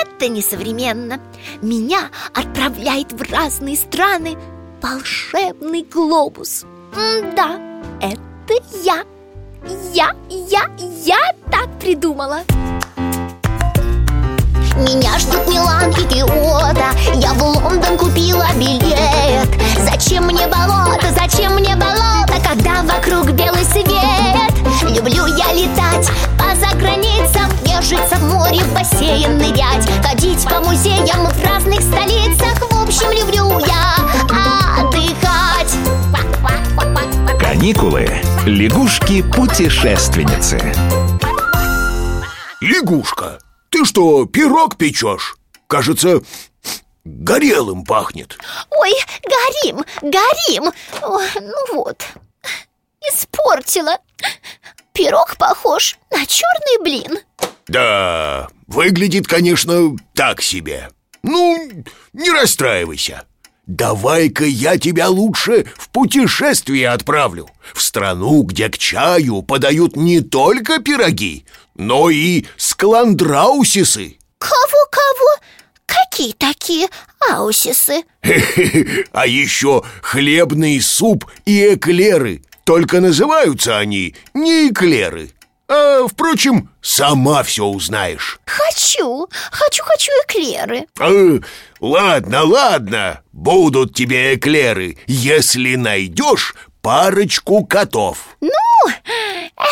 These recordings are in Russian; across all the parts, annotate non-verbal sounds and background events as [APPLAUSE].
это несовременно. Меня отправляет в разные страны. Волшебный глобус. Да, это я. Я, я, я так придумала. Меня ждут Милан и Киото. Я в Лондон купила билет. Зачем мне болото, зачем мне болото Когда вокруг белый свет? Люблю я летать Нежиться в море, в бассейн нырять Ходить по музеям в разных столицах. В общем, люблю я отдыхать. Каникулы. Лягушки-путешественницы. Лягушка, ты что, пирог печешь? Кажется, горелым пахнет. Ой, горим, горим. Ой, Ну вот, испортила. Пирог похож на черный блин Да, выглядит, конечно, так себе. Ну, не расстраивайся. Давай-ка я тебя лучше в путешествие отправлю. В страну, где к чаю подают не только пироги Но и скландраусисы Кого-кого? Какие такие аусисы? [LAUGHS] А еще хлебный суп и эклеры. Только называются они не эклеры А, впрочем, сама все узнаешь. Хочу, хочу-хочу эклеры. Э, Ладно, ладно, будут тебе эклеры. Если найдешь парочку котов. Ну,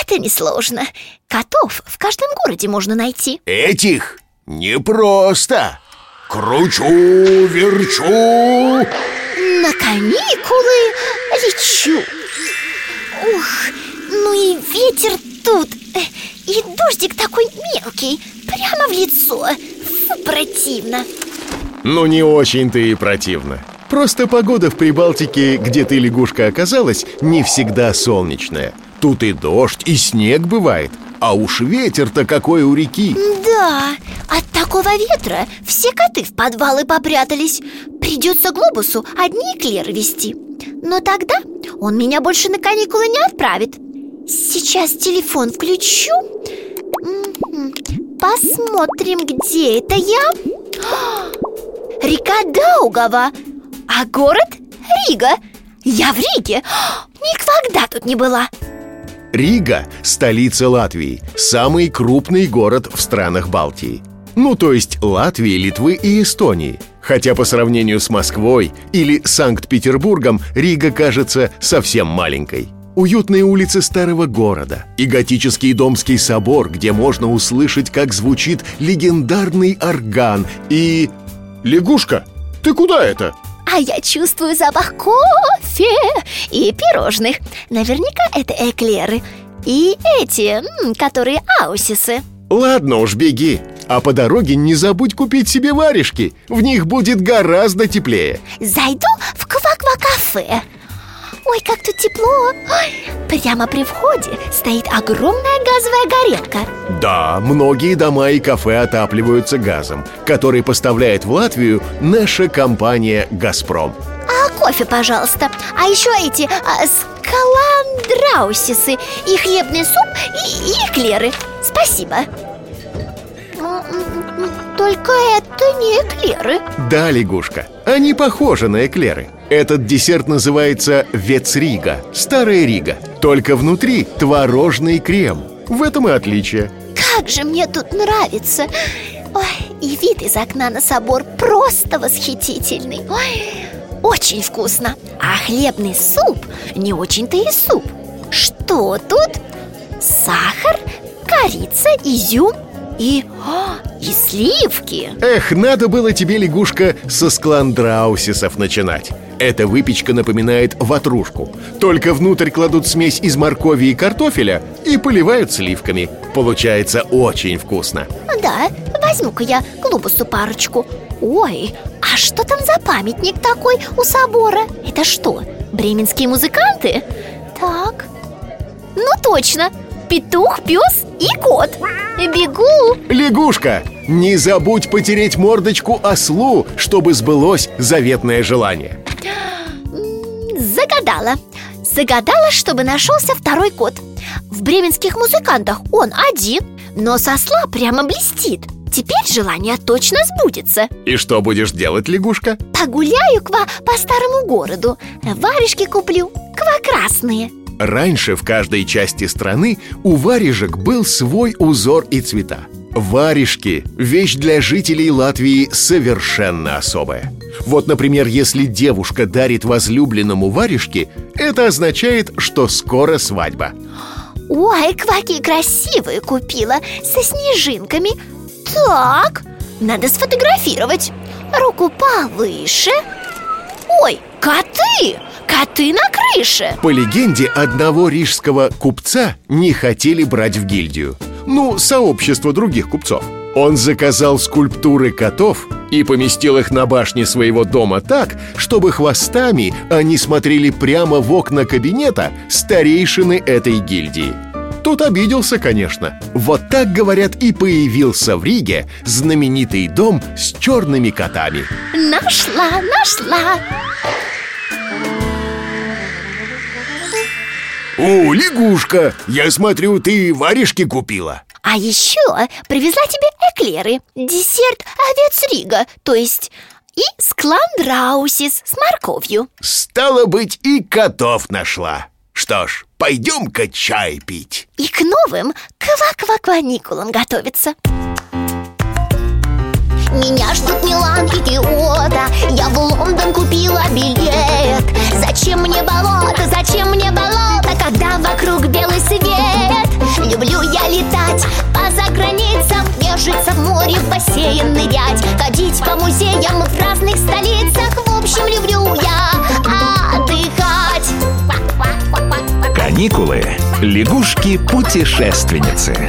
это несложно. Котов в каждом городе можно найти. Этих непросто. Кручу, верчу. На каникулы лечу. Ух, ну и ветер тут. Э, И дождик такой мелкий Прямо в лицо. Фу, противно. Ну не очень-то и противно. Просто погода в Прибалтике, где ты, лягушка, оказалась, не всегда солнечная. Тут и дождь, и снег бывает А уж ветер-то какой у реки. Да, от такого ветра все коты в подвалы попрятались. Придется глобусу одни эклеры вести. Но тогда он меня больше на каникулы не отправит Сейчас телефон включу. Посмотрим, где это я [GASPS] Река Даугава А город Рига Я в Риге [GASPS] Никогда тут не была Рига – столица Латвии, самый крупный город в странах Балтии. Ну, то есть Латвии, Литвы и Эстонии. Хотя по сравнению с Москвой или Санкт-Петербургом Рига кажется совсем маленькой. Уютные улицы старого города и готический Домский собор, где можно услышать, как звучит легендарный орган и... Лягушка, ты куда это? А я чувствую запах кофе и пирожных Наверняка это эклеры И эти, которые аусисы Ладно уж, беги. А по дороге не забудь купить себе варежки. В них будет гораздо теплее. Зайду в ква-ква-кафе Ой, как тут тепло. Ой, Прямо при входе стоит огромная газовая горелка Да, многие дома и кафе отапливаются газом, который поставляет в Латвию наша компания «Газпром». А кофе, пожалуйста. А еще эти а, скаландраусисы И хлебный суп, и, и эклеры. Спасибо. Только это не эклеры. Да, лягушка, они похожи на эклеры. Этот десерт называется вецрига, старая рига. Только внутри творожный крем. В этом и отличие. Как же мне тут нравится Ой, и вид из окна на собор просто восхитительный Ой, очень вкусно А хлебный суп не очень-то и суп Что тут? Сахар, корица, изюм и, а, и сливки Эх, надо было тебе, лягушка, со скландраусисов начинать. Эта выпечка напоминает ватрушку. Только внутрь кладут смесь из моркови и картофеля и поливают сливками. Получается очень вкусно. Да, возьму-ка я глобусу парочку Ой, а что там за памятник такой у собора? Это что, бременские музыканты? Так, ну точно, петух, пес и кот. Бегу. Лягушка, не забудь потереть мордочку ослу, чтобы сбылось заветное желание. Загадала. Загадала, чтобы нашелся второй кот. В бременских музыкантах он один Но со осла прямо блестит. Теперь желание точно сбудется. И что будешь делать, лягушка? Погуляю ква по старому городу. Варежки куплю, ква красные Раньше в каждой части страны у варежек был свой узор и цвета. Варежки – вещь для жителей Латвии совершенно особая. Вот, например, если девушка дарит возлюбленному варежки, это означает, что скоро свадьба. Ой, кваки красивые купила, со снежинками Так, надо сфотографировать Руку повыше Ой, коты! Коты на крыше. По легенде, одного рижского купца не хотели брать в гильдию. Ну, сообщество других купцов. Он заказал скульптуры котов и поместил их на башне своего дома так, чтобы хвостами они смотрели прямо в окна кабинета старейшины этой гильдии. Тот обиделся, конечно. Вот так, говорят, и появился в Риге знаменитый дом с черными котами. Нашла, нашла О, лягушка, я смотрю, ты варежки купила. А еще привезла тебе эклеры. Десерт овец Рига, то есть и скландраусис с морковью. Стало быть, и котов нашла. Что ж, пойдем-ка чай пить. И к новым ква-ква-кваникулам готовиться Меня ждут Милан Нежиться в море, в бассейн нырять Ходить по музеям в разных столицах В общем, люблю я отдыхать Каникулы. Лягушки-путешественницы.